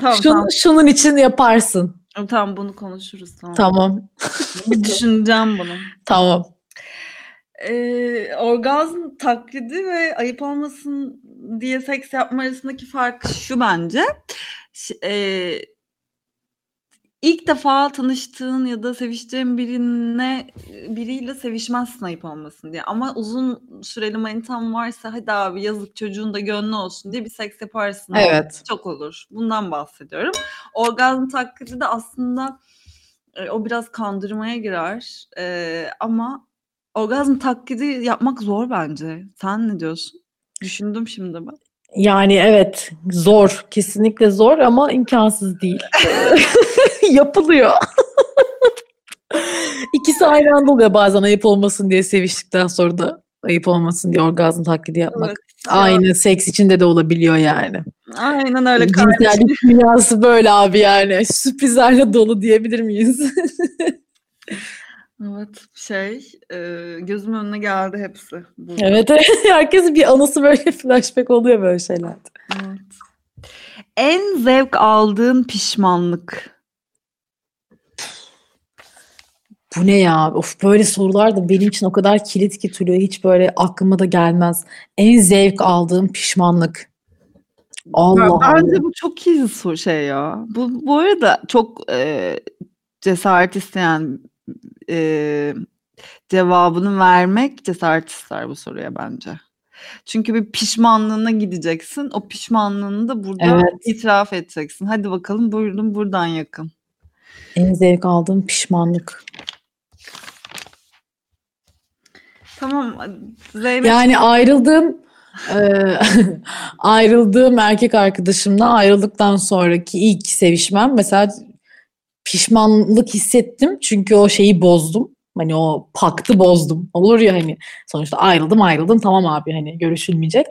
Tamam Şunu, tamam. şunun için yaparsın. Tamam bunu konuşuruz tamam. Tamam. Bir düşüneceğim bunu. Tamam. Ee, orgazm taklidi ve ayıp olmasın diye seks yapma arasındaki fark şu bence. Ee, ilk defa tanıştığın ya da seviştiğin birine biriyle sevişmezsin ayıp olmasın diye. Ama uzun süreli manitan varsa hadi abi yazık çocuğun da gönlü olsun diye bir seks yaparsın. Evet. Çok olur. Bundan bahsediyorum. Orgazm taklidi de aslında e, o biraz kandırmaya girer. E, ama orgazm taklidi yapmak zor bence. Sen ne diyorsun? Düşündüm şimdi ben. Yani evet zor. Kesinlikle zor ama imkansız değil. Yapılıyor. İkisi aynı anda oluyor bazen ayıp olmasın diye seviştikten sonra da ayıp olmasın diye orgazm taklidi yapmak. Evet. Aynı seks içinde de olabiliyor yani. Aynen öyle kardeşim. Cinsellik dünyası böyle abi yani. Sürprizlerle dolu diyebilir miyiz? Evet şey e, gözümün önüne geldi hepsi. burada. evet herkesin bir anısı böyle flashback oluyor böyle şeylerde. Evet. En zevk aldığın pişmanlık. Bu ne ya? Of böyle sorular da benim için o kadar kilit ki Tülay hiç böyle aklıma da gelmez. En zevk aldığım pişmanlık. Allah Ben- Allah. Bence bu çok iyi soru şey ya. Bu, bu arada çok e, cesaret isteyen e, cevabını vermek cesaret ister bu soruya bence. Çünkü bir pişmanlığına gideceksin. O pişmanlığını da burada Evet. itiraf edeceksin. Hadi bakalım buyurun buradan yakın. En zevk aldığım pişmanlık. Tamam Zeynep. Yani ayrıldığım eee, ayrıldığım erkek arkadaşımla ayrıldıktan sonraki ilk sevişmem mesela pişmanlık hissettim çünkü o şeyi bozdum. Hani o paktı bozdum. Olur ya hani sonuçta ayrıldım ayrıldım tamam abi hani görüşülmeyecek.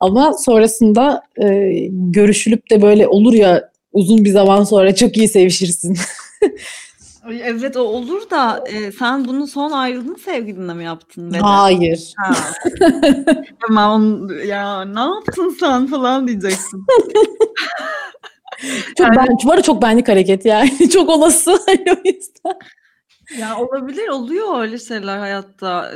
Ama sonrasında e, görüşülüp de böyle olur ya uzun bir zaman sonra çok iyi sevişirsin. Evet o olur da e, sen bunu son ayrıldığın sevgilinle mi yaptın? Neden? Hayır. Ha. Hemen ya ne yaptın sen falan diyeceksin. Çok Yani- ben, bu arada çok benlik hareket yani. Çok olası. Hani o yüzden. Ya olabilir oluyor öyle şeyler hayatta.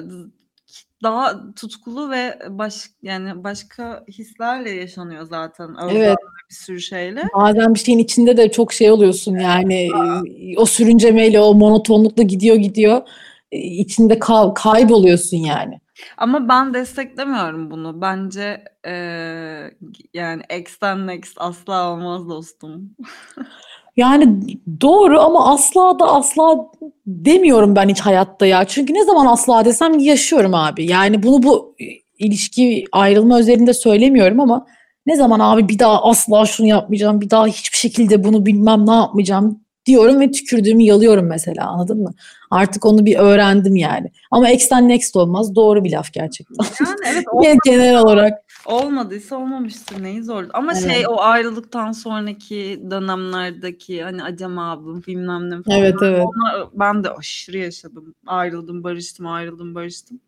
Daha tutkulu ve baş yani başka hislerle yaşanıyor zaten. Özlem Evet. ve bir sürü şeyle. Bazen bir şeyin içinde de çok şey oluyorsun yani o sürüncemeyle o monotonlukla gidiyor gidiyor içinde kal kayboluyorsun yani. Ama ben desteklemiyorum bunu. Bence e, yani X'ten next asla olmaz dostum. yani doğru ama asla da asla demiyorum ben hiç hayatta ya. Çünkü ne zaman asla desem yaşıyorum abi. Yani bunu bu ilişki ayrılma üzerinde söylemiyorum ama ne zaman abi bir daha asla şunu yapmayacağım, bir daha hiçbir şekilde bunu bilmem ne yapmayacağım diyorum ve tükürdüğümü yalıyorum mesela anladın mı? Artık onu bir öğrendim yani. Ama X'ten next olmaz. Doğru bir laf gerçekten. Yani evet. Olmadı. Genel olarak. Olmadıysa olmamıştır. Neyi zor. Ama evet. şey o ayrılıktan sonraki dönemlerdeki hani acem abim bilmem ne falan. Evet evet. Onlar, ben de aşırı yaşadım. Ayrıldım barıştım ayrıldım barıştım.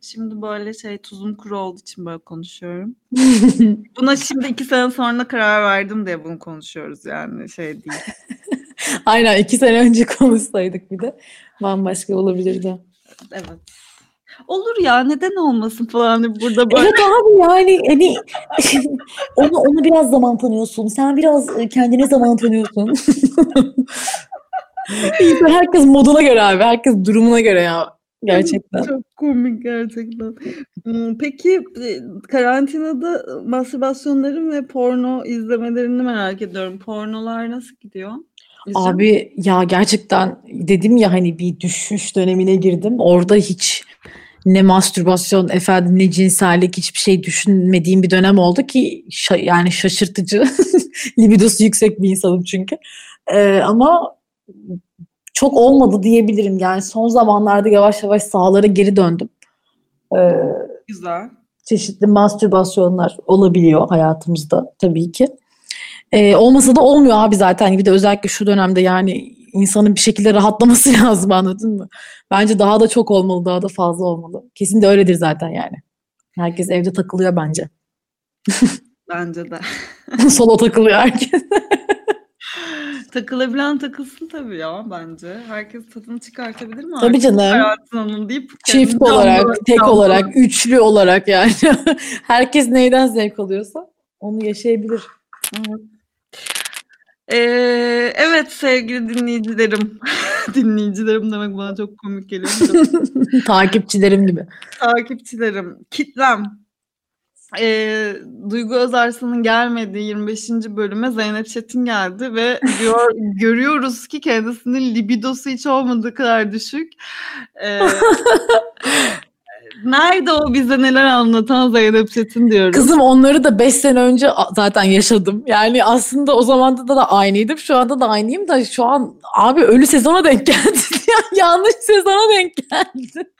Şimdi böyle şey tuzum kuru olduğu için böyle konuşuyorum. Buna şimdi iki sene sonra karar verdim diye bunu konuşuyoruz yani şey değil. Aynen iki sene önce konuşsaydık bir de bambaşka olabilirdi. Evet. Olur ya neden olmasın falan burada böyle. Evet abi yani hani onu onu biraz zaman tanıyorsun. Sen biraz e, kendine zaman tanıyorsun. herkes moduna göre abi. Herkes durumuna göre ya. Gerçekten. Çok komik gerçekten. Peki e, karantinada mastürbasyonların ve porno izlemelerini merak ediyorum. Pornolar nasıl gidiyor? Abi ya gerçekten dedim ya hani bir düşüş dönemine girdim. Orada hiç ne mastürbasyon efendim ne cinsellik hiçbir şey düşünmediğim bir dönem oldu ki şa- yani şaşırtıcı libidosu yüksek bir insanım çünkü. Ee, ama çok olmadı diyebilirim. Yani son zamanlarda yavaş yavaş sahalara geri döndüm. Ee, Güzel. Çeşitli mastürbasyonlar olabiliyor hayatımızda tabii ki. Ee, olmasa da olmuyor abi zaten. Bir de özellikle şu dönemde yani insanın bir şekilde rahatlaması lazım anladın mı? Bence daha da çok olmalı, daha da fazla olmalı. Kesin de öyledir zaten yani. Herkes evde takılıyor bence. Bence de. Solo takılıyor herkes. Takılabilen takılsın tabii ya bence. Herkes tadını çıkartabilir mi? Tabii canım. Hayatının deyip Çift olarak, tek canlı. olarak, üçlü olarak yani. Herkes neyden zevk alıyorsa onu yaşayabilir. Evet. Ee, evet sevgili dinleyicilerim. dinleyicilerim demek bana çok komik geliyor. Takipçilerim gibi. Takipçilerim. Kitlem. Ee, Duygu Özarslan'ın gelmediği 25. bölüme Zeynep Çetin geldi ve diyor görüyoruz ki kendisinin libidosu hiç olmadığı kadar düşük. Ee, Nerede o bize neler anlatan Zeynep Çetin diyorum. Kızım onları da 5 sene önce zaten yaşadım. Yani aslında o zamanda da, da aynıydım. Şu anda da aynıyım da şu an abi ölü sezona denk geldi. Yanlış sezona denk geldi.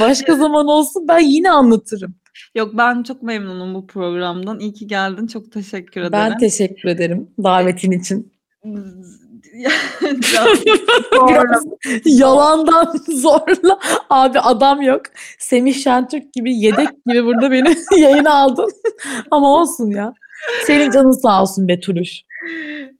Başka zaman olsun ben yine anlatırım. Yok ben çok memnunum bu programdan. İyi ki geldin. Çok teşekkür ederim. Ben teşekkür ederim davetin için. yalandan zorla abi adam yok. Semih Şentürk gibi yedek gibi burada beni yayına aldın. ama olsun ya. Senin canın sağ olsun Betülüş.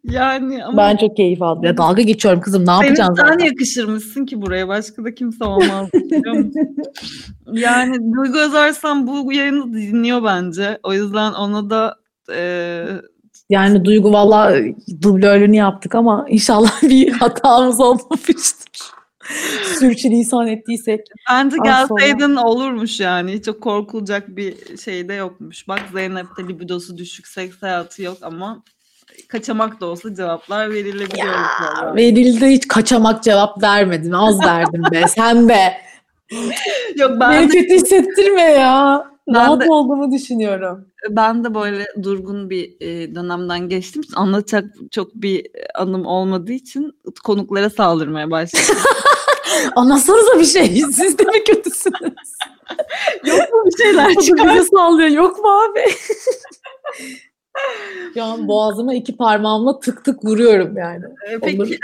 Yani ama... Ben çok keyif aldım. Ya dalga geçiyorum kızım ne yapacaksın zaten? Sen yakışırmışsın ki buraya. Başka da kimse olmaz. yani Duygu Özarsan bu yayını dinliyor bence. O yüzden ona da e, yani Duygu valla dublörlüğünü yaptık ama inşallah bir hatamız olmamıştır. Sürçülisan ettiysek. Bence gelseydin sonra... olurmuş yani. Çok korkulacak bir şey de yokmuş. Bak Zeynep'te libidosu düşük, seks hayatı yok ama kaçamak da olsa cevaplar verilebiliyor. Ya, verildi hiç kaçamak cevap vermedin. Az verdim be. Sen be. Yok ben Beni de... kötü hissettirme ya. Rahat de, olduğumu düşünüyorum. Ben de böyle durgun bir e, dönemden geçtim. Anlatacak çok bir anım olmadığı için konuklara saldırmaya başladım. Anlatsanıza bir şey. Siz de mi kötüsünüz? Yok mu bir şeyler çıkar? sallıyor. Yok mu abi? Şu an boğazıma iki parmağımla tık tık vuruyorum yani. Ee, peki.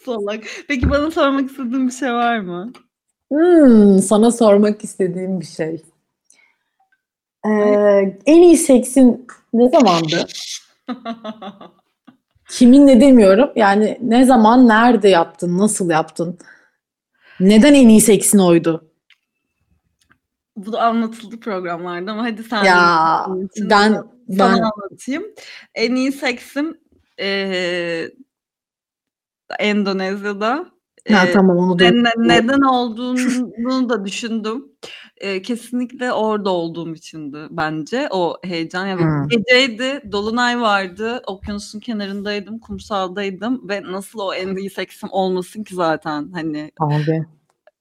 Salak. Peki bana sormak istediğin bir şey var mı? Hmm, sana sormak istediğim bir şey. Ee, en iyi seksin ne zamandı? Kiminle demiyorum. Yani ne zaman, nerede yaptın, nasıl yaptın? Neden en iyi seksin oydu? Bu da anlatıldı programlarda ama hadi sen Ya için ben sana ben anlatayım. En iyi seksim eee, Endonezya'da. ha Eee, tamam onu da ne- ne- neden olduğunu da düşündüm. Eee, kesinlikle orada olduğum içindi bence o heyecan. Yani Hmm. geceydi, dolunay vardı, okyanusun kenarındaydım, kumsaldaydım ve nasıl o en iyi seksim olmasın ki zaten hani abi.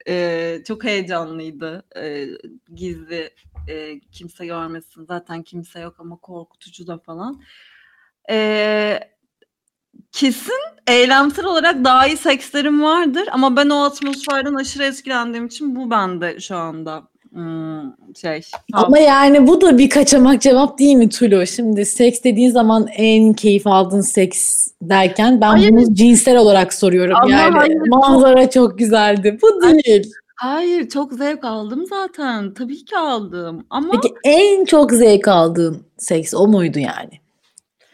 Eee, çok heyecanlıydı. Eee, gizli, eee, kimse görmesin. Zaten kimse yok ama korkutucu da falan. Eee, kesin eylemsel olarak daha iyi sekslerim vardır ama ben o atmosferden aşırı etkilendiğim için bu bende şu anda ımm, şey Ama yani bu da bir kaçamak cevap değil mi Tulu? Şimdi seks dediğin zaman en keyif aldığın seks derken ben Hayır. bunu cinsel olarak soruyorum. Ama yani hayır, manzara çok güzeldi. Bu değil. Hayır, çok zevk aldım zaten. Tabii ki aldım ama Peki en çok zevk aldığın seks o muydu yani?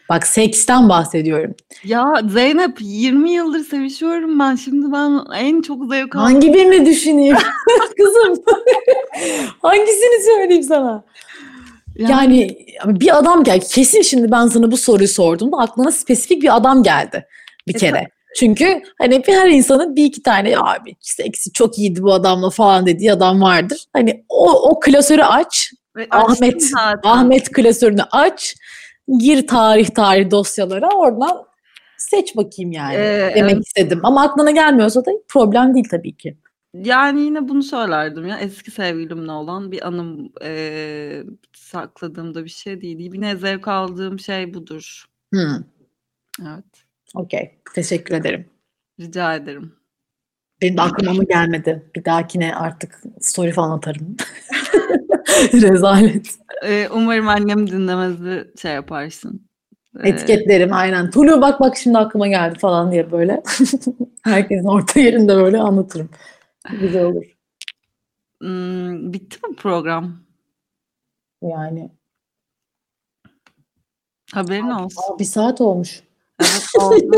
Bak seksten bahsediyorum. ya Zeynep 20 yıldır sevişiyorum ben. Şimdi ben en çok zevk aldığım Hangi birini düşüneyim? Kızım. Hangisini söyleyeyim sana? Yani bir adam geldi. Kesin şimdi ben sana bu soruyu sorduğumda aklına spesifik bir adam geldi bir E, kere. Çünkü hani bir her insanın bir iki tane abi seksi çok iyiydi bu adamla falan dediği adam vardır. Hani o, o klasörü aç. Ve Ahmet, zaten. Ahmet klasörünü aç. Gir tarih tarih dosyalara oradan seç bakayım yani Ee, demek evet. istedim. Ama aklına gelmiyorsa da problem değil tabii ki. Yani yine bunu söylerdim ya eski sevgilimle olan bir anım eee, sakladığımda bir şey değil. Yine zevk aldığım şey budur. Hmm, Evet. Okey. Teşekkür ederim. Rica ederim. Benim de aklıma mı gelmedi. Bir dahakine artık story falan atarım. Rezalet. Eee, umarım annem dinlemezi şey yaparsın. Eee, Etiketlerim aynen. Tulu bak bak şimdi aklıma geldi falan diye böyle. Herkesin orta yerinde böyle anlatırım. Güzel olur. hmm, bitti mi program? Yani. Haberin olsun. Aa, bir saat olmuş. Evet oldu.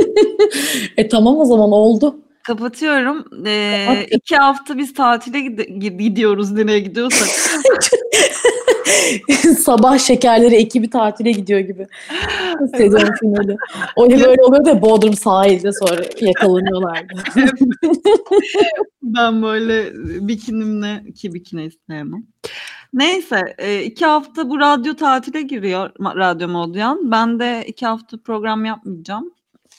E tamam o zaman oldu. Kapatıyorum. Eee Kapat. iki hafta biz tatile gide- gidiyoruz. Nereye gidiyorsak. Sabah şekerleri ekibi tatile gidiyor gibi. Sezon finali. O böyle oluyor da Bodrum sahilde sonra yakalanıyorlardı. Ben böyle bikinimle ki bikini sevmem. Neyse e, iki hafta bu radyo tatile giriyor Radyo Modyan. Ben de iki hafta program yapmayacağım.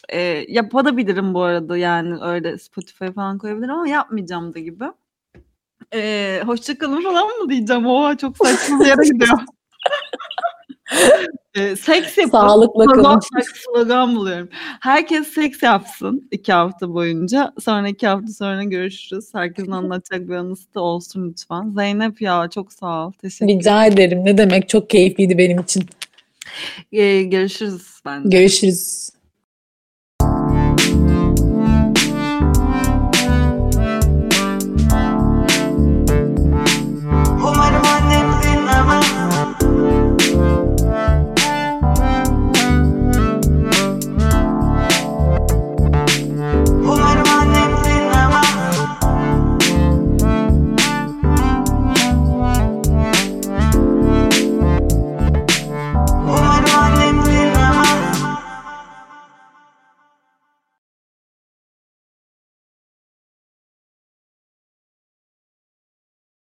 E, yapabilirim bu arada yani öyle Spotify falan koyabilirim ama yapmayacağım da gibi. E, hoşçakalın falan mı diyeceğim? Oha çok saçma bir yere gidiyor. e, seks yapın. Sağlıkla Slogan, kalın. slogan buluyorum. Herkes seks yapsın iki hafta boyunca. Sonra iki hafta sonra görüşürüz. Herkesin anlatacak bir anısı da olsun lütfen. Zeynep ya çok sağ ol. Teşekkür Rica ederim. Ne demek çok keyifliydi benim için. Ee, görüşürüz bence. Görüşürüz.